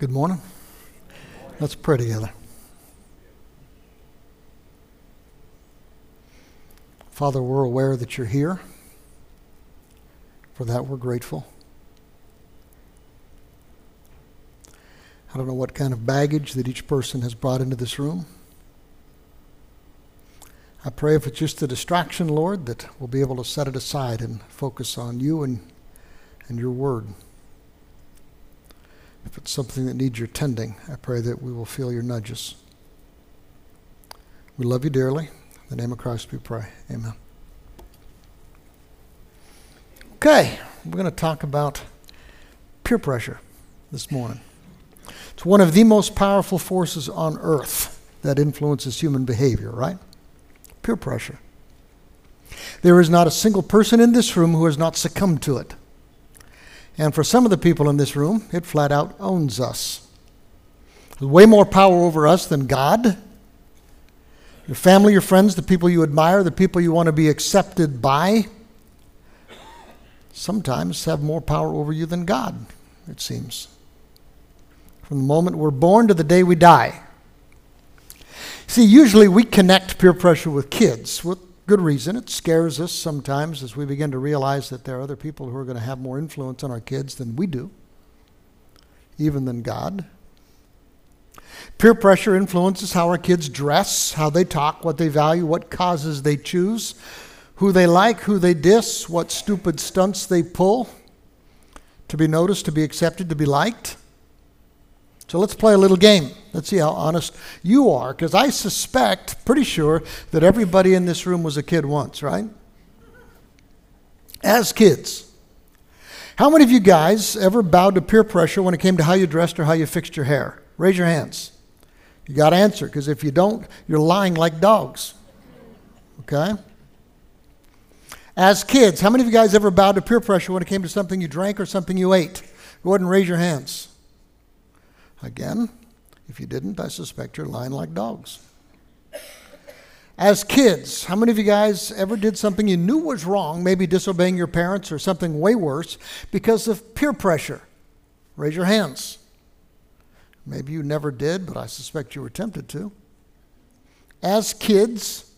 Good morning. Let's pray together. Father, we're aware that you're here. For that, we're grateful. I don't know what kind of baggage that each person has brought into this room. I pray if it's just a distraction, Lord, that we'll be able to set it aside and focus on you and, and your word. If it's something that needs your tending, I pray that we will feel your nudges. We love you dearly. In the name of Christ we pray. Amen. Okay, we're going to talk about peer pressure this morning. It's one of the most powerful forces on earth that influences human behavior, right? Peer pressure. There is not a single person in this room who has not succumbed to it. And for some of the people in this room, it flat out owns us. Way more power over us than God. Your family, your friends, the people you admire, the people you want to be accepted by, sometimes have more power over you than God, it seems. From the moment we're born to the day we die. See, usually we connect peer pressure with kids with good reason. It scares us sometimes as we begin to realize that there are other people who are going to have more influence on our kids than we do, even than God. Peer pressure influences how our kids dress, how they talk, what they value, what causes they choose, who they like, who they diss, what stupid stunts they pull to be noticed, to be accepted, to be liked. So let's play a little game. Let's see how honest you are, because I suspect, pretty sure, that everybody in this room was a kid once, right? As kids. How many of you guys ever bowed to peer pressure when it came to how you dressed or how you fixed your hair? Raise your hands. You got to answer, because if you don't, you're lying like dogs. Okay? As kids, how many of you guys ever bowed to peer pressure when it came to something you drank or something you ate? Go ahead and raise your hands. Again, if you didn't, I suspect you're lying like dogs. As kids, how many of you guys ever did something you knew was wrong, maybe disobeying your parents or something way worse, because of peer pressure? Raise your hands. Maybe you never did, but I suspect you were tempted to. As kids,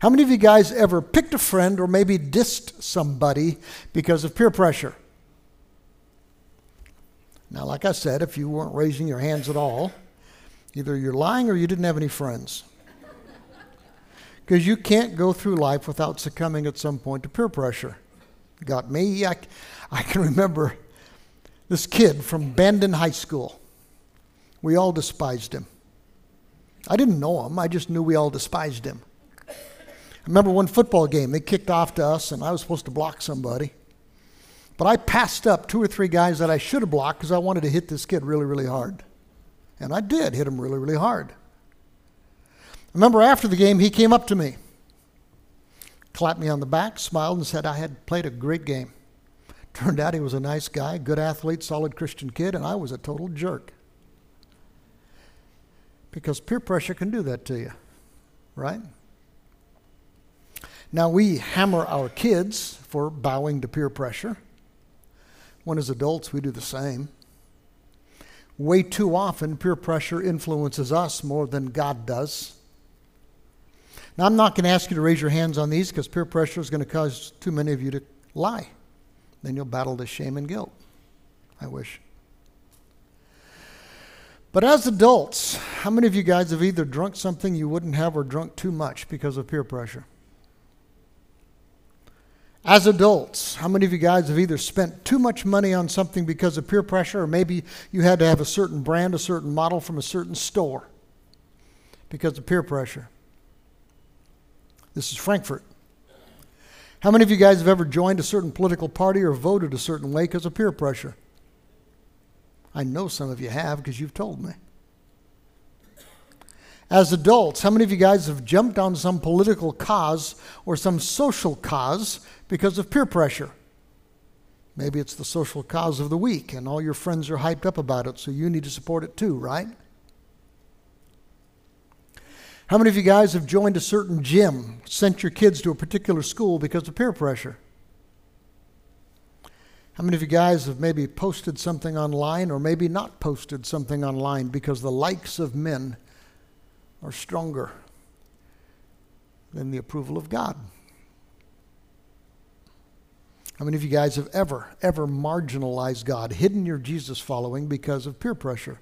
how many of you guys ever picked a friend or maybe dissed somebody because of peer pressure? Now, like I said, if you weren't raising your hands at all, either you're lying or you didn't have any friends. Because you can't go through life without succumbing at some point to peer pressure. Got me? I, I can remember this kid from Bandon High School. We all despised him. I didn't know him, I just knew we all despised him. I remember one football game, they kicked off to us, and I was supposed to block somebody. But I passed up two or three guys that I should have blocked because I wanted to hit this kid really, really hard. And I did hit him really, really hard. I remember after the game, he came up to me, clapped me on the back, smiled, and said I had played a great game. Turned out he was a nice guy, good athlete, solid Christian kid, and I was a total jerk. Because peer pressure can do that to you, right? Now, we hammer our kids for bowing to peer pressure. When as adults, we do the same. Way too often, peer pressure influences us more than God does. Now, I'm not going to ask you to raise your hands on these because peer pressure is going to cause too many of you to lie. Then you'll battle the shame and guilt. I wish. But as adults, how many of you guys have either drunk something you wouldn't have or drunk too much because of peer pressure? As adults, how many of you guys have either spent too much money on something because of peer pressure, or maybe you had to have a certain brand, a certain model from a certain store because of peer pressure? This is Frankfurt. How many of you guys have ever joined a certain political party or voted a certain way because of peer pressure? I know some of you have because you've told me. As adults, how many of you guys have jumped on some political cause or some social cause because of peer pressure. Maybe it's the social cause of the week, and all your friends are hyped up about it, so you need to support it too, right? How many of you guys have joined a certain gym, sent your kids to a particular school because of peer pressure? How many of you guys have maybe posted something online or maybe not posted something online because the likes of men are stronger than the approval of God? How many of you guys have ever, ever marginalized God, hidden your Jesus following because of peer pressure?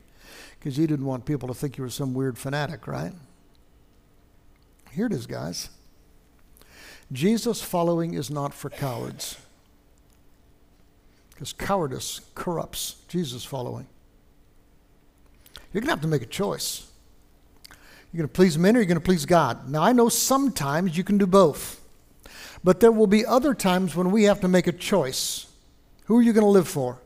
Because you didn't want people to think you were some weird fanatic, right? Here it is, guys. Jesus following is not for cowards. Because cowardice corrupts Jesus following. You're going to have to make a choice. You're going to please men or you're going to please God. Now, I know sometimes you can do both, but there will be other times when we have to make a choice. Who are you going to live for?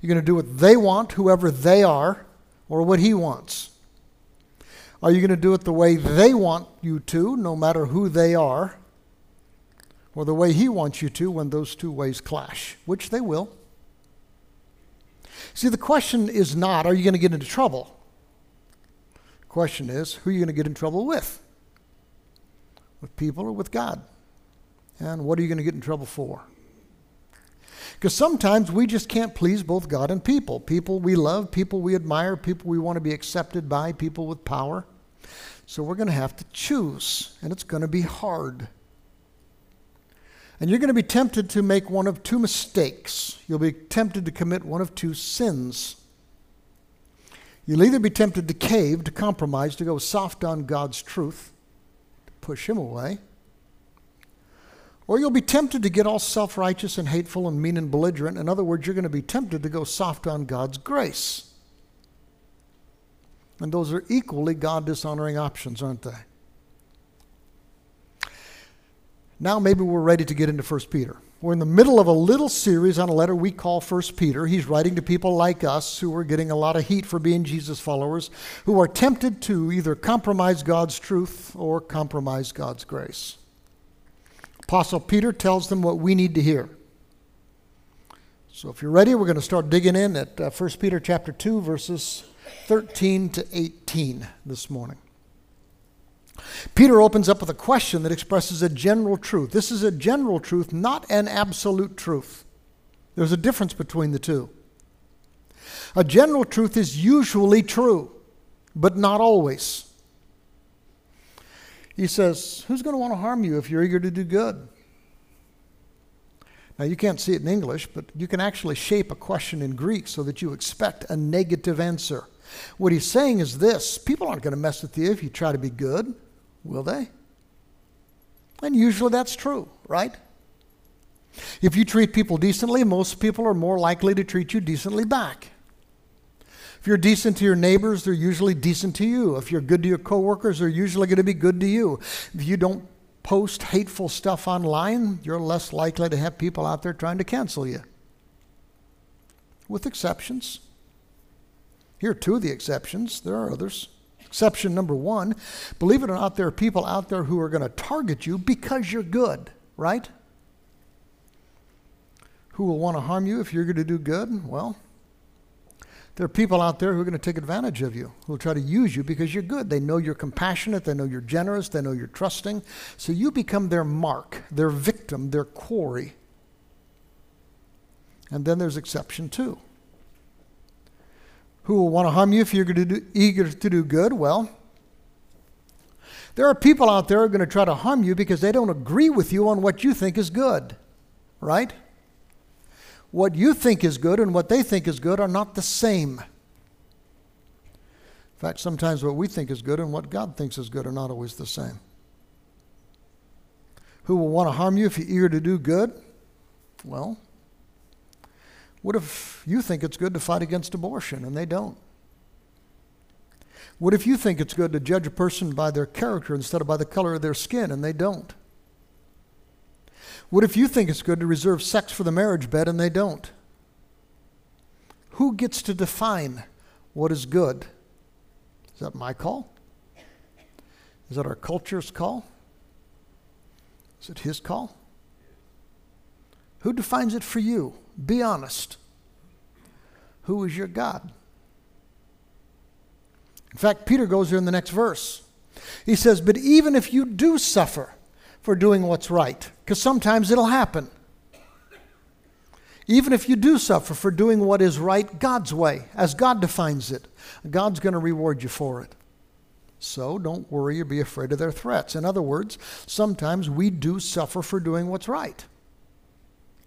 You're going to do what they want, whoever they are, or what he wants. Are you going to do it the way they want you to, no matter who they are? or the way He wants you to when those two ways clash, which they will. See, the question is not, are you going to get into trouble? Question is, who are you going to get in trouble with? With people or with God? And what are you going to get in trouble for? Because sometimes we just can't please both God and people. People we love, people we admire, people we want to be accepted by, people with power. So we're going to have to choose, and it's going to be hard. And you're going to be tempted to make one of two mistakes. You'll be tempted to commit one of two sins. You'll either be tempted to cave, to compromise, to go soft on God's truth, to push Him away, or you'll be tempted to get all self righteous and hateful and mean and belligerent. In other words, you're going to be tempted to go soft on God's grace. And those are equally God dishonoring options, aren't they? Now maybe we're ready to get into 1 Peter. We're in the middle of a little series on a letter we call 1 Peter. He's writing to people like us who are getting a lot of heat for being Jesus followers, who are tempted to either compromise God's truth or compromise God's grace. Apostle Peter tells them what we need to hear. So if you're ready, we're going to start digging in at uh, 1 Peter chapter 2 verses 13 to 18 this morning. Peter opens up with a question that expresses a general truth. This is a general truth, not an absolute truth. There's a difference between the two. A general truth is usually true, but not always. He says, Who's going to want to harm you if you're eager to do good? Now, you can't see it in English, but you can actually shape a question in Greek so that you expect a negative answer. What he's saying is this people aren't going to mess with you if you try to be good. Will they? And usually that's true, right? If you treat people decently, most people are more likely to treat you decently back. If you're decent to your neighbors, they're usually decent to you. If you're good to your coworkers, they're usually going to be good to you. If you don't post hateful stuff online, you're less likely to have people out there trying to cancel you. With exceptions. Here are two of the exceptions. There are others. Exception number one believe it or not, there are people out there who are going to target you because you're good, right? Who will want to harm you if you're going to do good? Well, there are people out there who are going to take advantage of you, who will try to use you because you're good. They know you're compassionate, they know you're generous, they know you're trusting. So you become their mark, their victim, their quarry. And then there's exception two who will want to harm you if you're do, eager to do good? Well, there are people out there who are going to try to harm you because they don't agree with you on what you think is good, right? What you think is good and what they think is good are not the same. In fact, sometimes what we think is good and what God thinks is good are not always the same. Who will want to harm you if you're eager to do good? Well, what if you think it's good to fight against abortion and they don't? What if you think it's good to judge a person by their character instead of by the color of their skin and they don't? What if you think it's good to reserve sex for the marriage bed and they don't? Who gets to define what is good? Is that my call? Is that our culture's call? Is it his call? Who defines it for you? Be honest. Who is your God? In fact, Peter goes there in the next verse. He says, But even if you do suffer for doing what's right, because sometimes it'll happen. Even if you do suffer for doing what is right God's way, as God defines it, God's going to reward you for it. So don't worry or be afraid of their threats. In other words, sometimes we do suffer for doing what's right.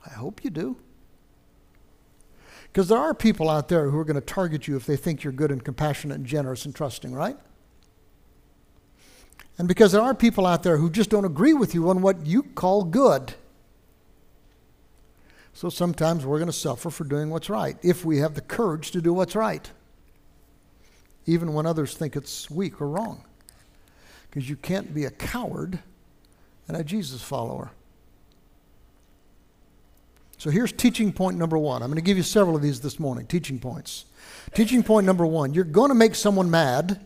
I hope you do. Because there are people out there who are going to target you if they think you're good and compassionate and generous and trusting, right? And because there are people out there who just don't agree with you on what you call good. So sometimes we're going to suffer for doing what's right if we have the courage to do what's right, even when others think it's weak or wrong. Because you can't be a coward and a Jesus follower. So here's teaching point number one. I'm going to give you several of these this morning, teaching points. Teaching point number one you're going to make someone mad.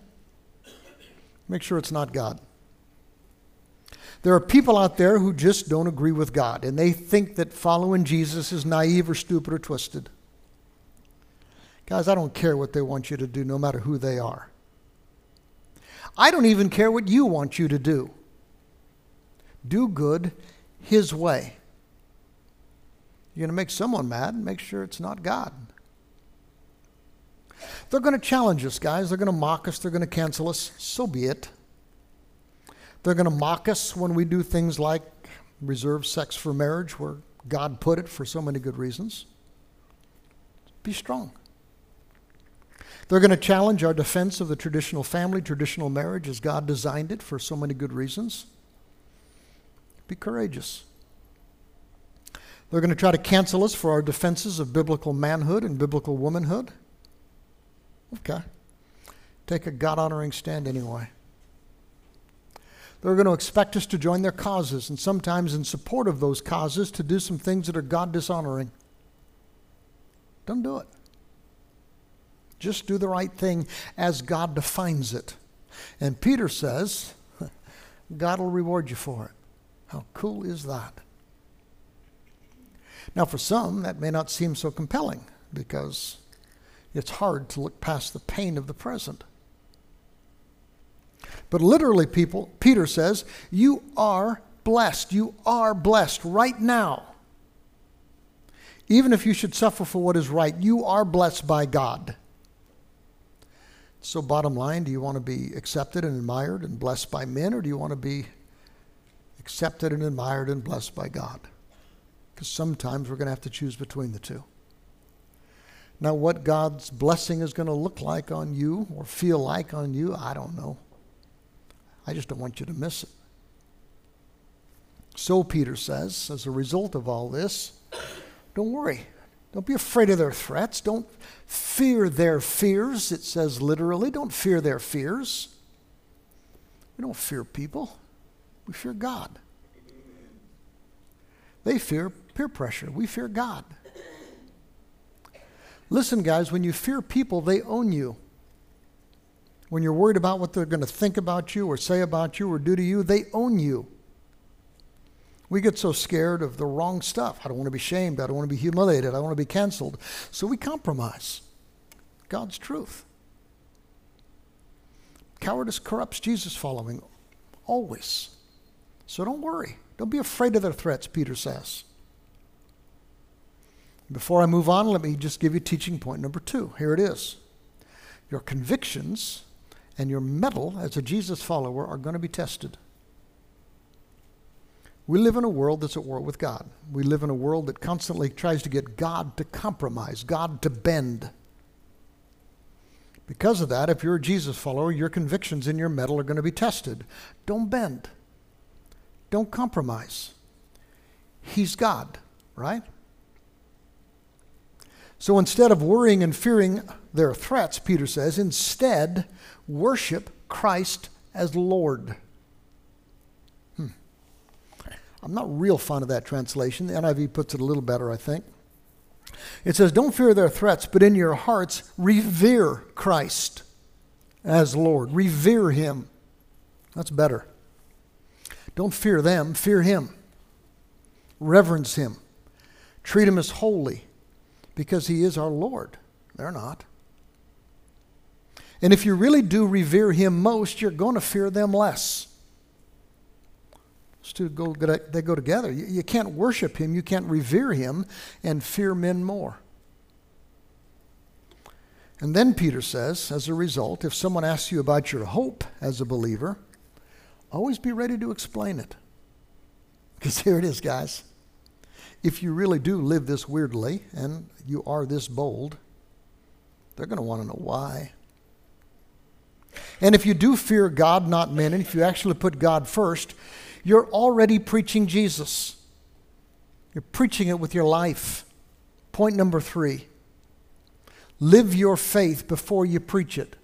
Make sure it's not God. There are people out there who just don't agree with God, and they think that following Jesus is naive or stupid or twisted. Guys, I don't care what they want you to do, no matter who they are. I don't even care what you want you to do. Do good His way. You're going to make someone mad, make sure it's not God. They're going to challenge us, guys. They're going to mock us. They're going to cancel us. So be it. They're going to mock us when we do things like reserve sex for marriage, where God put it for so many good reasons. Be strong. They're going to challenge our defense of the traditional family, traditional marriage, as God designed it for so many good reasons. Be courageous. They're going to try to cancel us for our defenses of biblical manhood and biblical womanhood. Okay. Take a God honoring stand anyway. They're going to expect us to join their causes, and sometimes in support of those causes, to do some things that are God dishonoring. Don't do it. Just do the right thing as God defines it. And Peter says, God will reward you for it. How cool is that? Now, for some, that may not seem so compelling because it's hard to look past the pain of the present. But literally, people, Peter says, you are blessed. You are blessed right now. Even if you should suffer for what is right, you are blessed by God. So, bottom line, do you want to be accepted and admired and blessed by men, or do you want to be accepted and admired and blessed by God? Because sometimes we're going to have to choose between the two. Now, what God's blessing is going to look like on you or feel like on you, I don't know. I just don't want you to miss it. So, Peter says, as a result of all this, don't worry. Don't be afraid of their threats. Don't fear their fears. It says literally, don't fear their fears. We don't fear people, we fear God. They fear peer pressure. We fear God. Listen, guys, when you fear people, they own you. When you're worried about what they're going to think about you or say about you or do to you, they own you. We get so scared of the wrong stuff. I don't want to be shamed. I don't want to be humiliated. I want to be canceled. So we compromise God's truth. Cowardice corrupts Jesus following always. So don't worry. Don't be afraid of their threats, Peter says. Before I move on, let me just give you teaching point number two. Here it is. Your convictions and your mettle as a Jesus follower are going to be tested. We live in a world that's at war with God. We live in a world that constantly tries to get God to compromise, God to bend. Because of that, if you're a Jesus follower, your convictions and your mettle are going to be tested. Don't bend. Don't compromise. He's God, right? So instead of worrying and fearing their threats, Peter says, instead worship Christ as Lord. Hmm. I'm not real fond of that translation. The NIV puts it a little better, I think. It says, Don't fear their threats, but in your hearts revere Christ as Lord. Revere Him. That's better. Don't fear them, fear Him. Reverence Him. Treat Him as holy because He is our Lord. They're not. And if you really do revere Him most, you're going to fear them less. Those two go, they go together. You, you can't worship him, you can't revere him, and fear men more. And then Peter says, as a result, if someone asks you about your hope as a believer, always be ready to explain it. Because here it is, guys. If you really do live this weirdly and you are this bold, they're going to want to know why. And if you do fear God, not men, and if you actually put God first, you're already preaching Jesus. You're preaching it with your life. Point number three live your faith before you preach it.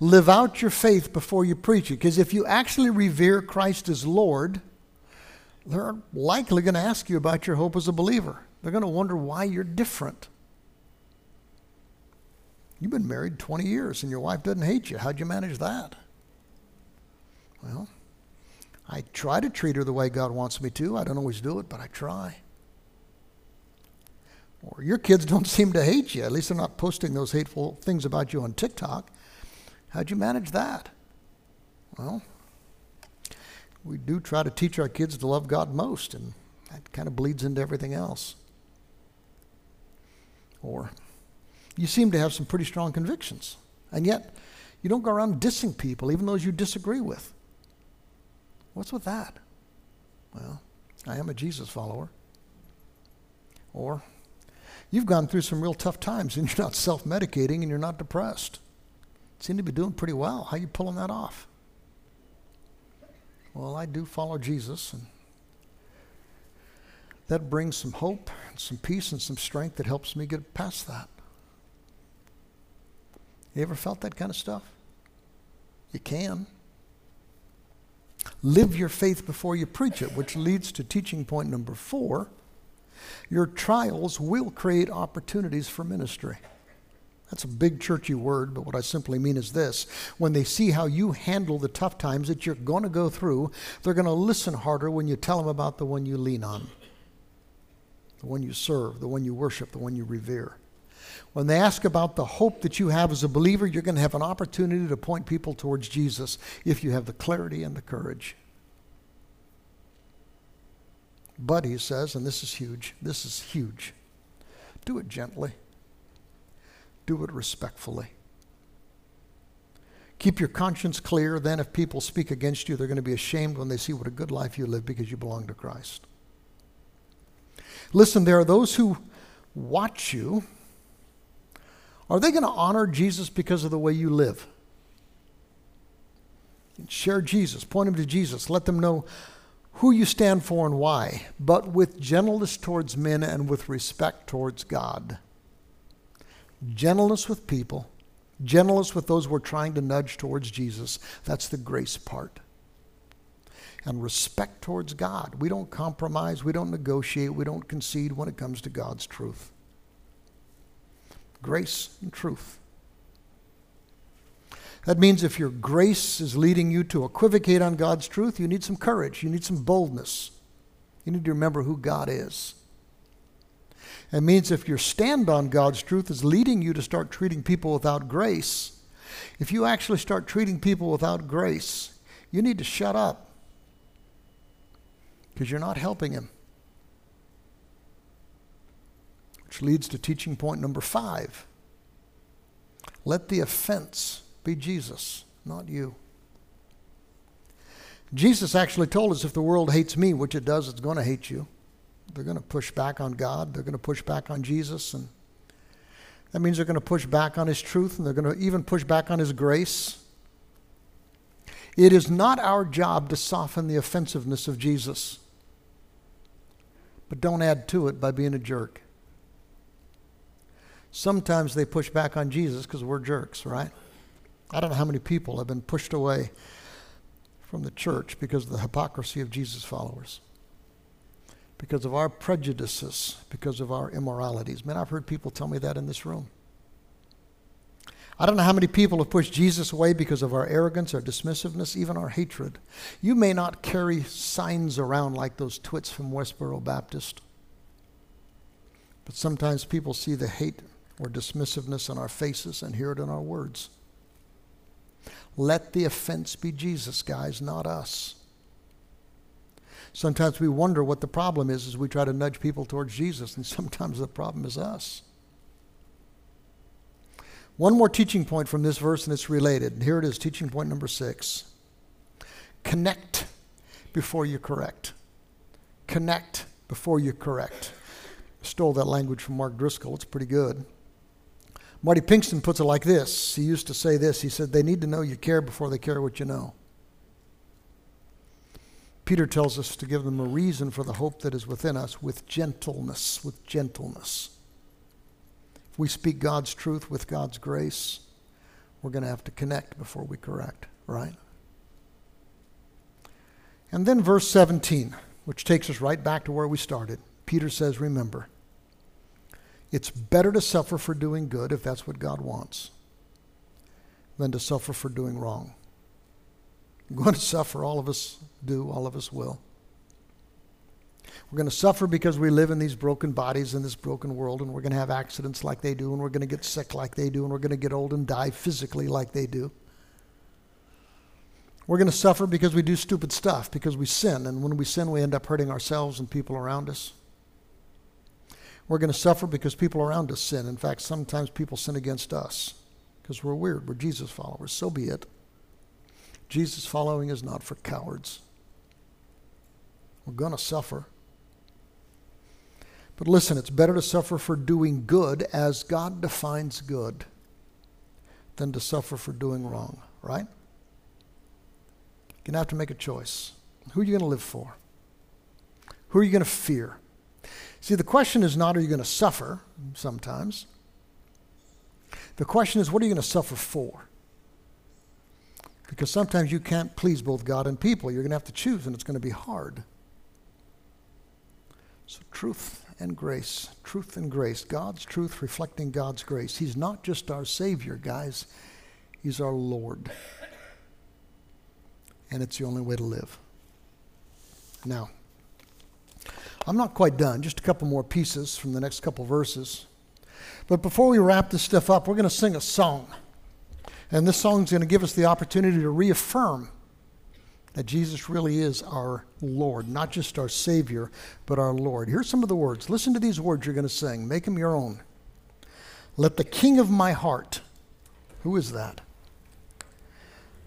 Live out your faith before you preach it. Because if you actually revere Christ as Lord, they're likely going to ask you about your hope as a believer. They're going to wonder why you're different. You've been married 20 years and your wife doesn't hate you. How'd you manage that? Well, I try to treat her the way God wants me to. I don't always do it, but I try. Or your kids don't seem to hate you. At least they're not posting those hateful things about you on TikTok. How'd you manage that? Well, we do try to teach our kids to love God most, and that kind of bleeds into everything else. Or you seem to have some pretty strong convictions. And yet, you don't go around dissing people, even those you disagree with. What's with that? Well, I am a Jesus follower. Or, you've gone through some real tough times and you're not self medicating and you're not depressed. Seem to be doing pretty well. How are you pulling that off? Well, I do follow Jesus, and that brings some hope, and some peace, and some strength that helps me get past that. You ever felt that kind of stuff? You can. Live your faith before you preach it, which leads to teaching point number four. Your trials will create opportunities for ministry. That's a big churchy word, but what I simply mean is this. When they see how you handle the tough times that you're going to go through, they're going to listen harder when you tell them about the one you lean on, the one you serve, the one you worship, the one you revere. When they ask about the hope that you have as a believer, you're going to have an opportunity to point people towards Jesus if you have the clarity and the courage. But, he says, and this is huge, this is huge, do it gently, do it respectfully. Keep your conscience clear. Then, if people speak against you, they're going to be ashamed when they see what a good life you live because you belong to Christ. Listen, there are those who watch you are they going to honor Jesus because of the way you live? Share Jesus, point them to Jesus, let them know who you stand for and why, but with gentleness towards men and with respect towards God. Gentleness with people, gentleness with those we're trying to nudge towards Jesus. That's the grace part. And respect towards God. We don't compromise, we don't negotiate, we don't concede when it comes to God's truth grace and truth. That means if your grace is leading you to equivocate on God's truth, you need some courage, you need some boldness. You need to remember who God is. It means if your stand on God's truth is leading you to start treating people without grace, if you actually start treating people without grace, you need to shut up because you're not helping him. Which leads to teaching point number five. Let the offense be Jesus, not you. Jesus actually told us if the world hates me, which it does, it's going to hate you. They're going to push back on God, they're going to push back on Jesus, and that means they're going to push back on His truth, and they're going to even push back on His grace. It is not our job to soften the offensiveness of Jesus, but don't add to it by being a jerk. Sometimes they push back on Jesus because we're jerks, right? I don't know how many people have been pushed away from the church because of the hypocrisy of Jesus' followers, because of our prejudices, because of our immoralities. Man, I've heard people tell me that in this room. I don't know how many people have pushed Jesus away because of our arrogance, our dismissiveness, even our hatred. You may not carry signs around like those twits from Westboro Baptist, but sometimes people see the hate or dismissiveness in our faces and hear it in our words. Let the offense be Jesus, guys, not us. Sometimes we wonder what the problem is as we try to nudge people towards Jesus, and sometimes the problem is us. One more teaching point from this verse, and it's related. Here it is, teaching point number six. Connect before you correct. Connect before you correct. Stole that language from Mark Driscoll. It's pretty good. Marty Pinkston puts it like this. He used to say this. He said, They need to know you care before they care what you know. Peter tells us to give them a reason for the hope that is within us with gentleness, with gentleness. If we speak God's truth with God's grace, we're going to have to connect before we correct, right? And then verse 17, which takes us right back to where we started. Peter says, Remember, it's better to suffer for doing good, if that's what God wants, than to suffer for doing wrong. Going to suffer, all of us do, all of us will. We're going to suffer because we live in these broken bodies in this broken world, and we're going to have accidents like they do, and we're going to get sick like they do, and we're going to get old and die physically like they do. We're going to suffer because we do stupid stuff, because we sin, and when we sin, we end up hurting ourselves and people around us. We're going to suffer because people around us sin. In fact, sometimes people sin against us because we're weird. We're Jesus followers. So be it. Jesus following is not for cowards. We're going to suffer. But listen, it's better to suffer for doing good as God defines good than to suffer for doing wrong, right? You're going to have to make a choice. Who are you going to live for? Who are you going to fear? See, the question is not are you going to suffer sometimes? The question is what are you going to suffer for? Because sometimes you can't please both God and people. You're going to have to choose, and it's going to be hard. So, truth and grace. Truth and grace. God's truth reflecting God's grace. He's not just our Savior, guys, He's our Lord. And it's the only way to live. Now, I'm not quite done, just a couple more pieces from the next couple verses. But before we wrap this stuff up, we're going to sing a song. And this song is going to give us the opportunity to reaffirm that Jesus really is our Lord, not just our Savior, but our Lord. Here's some of the words. Listen to these words you're going to sing, make them your own. Let the King of my heart, who is that?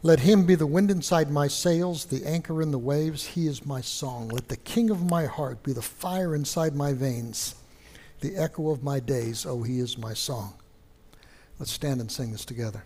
Let him be the wind inside my sails, the anchor in the waves. He is my song. Let the king of my heart be the fire inside my veins, the echo of my days. Oh, he is my song. Let's stand and sing this together.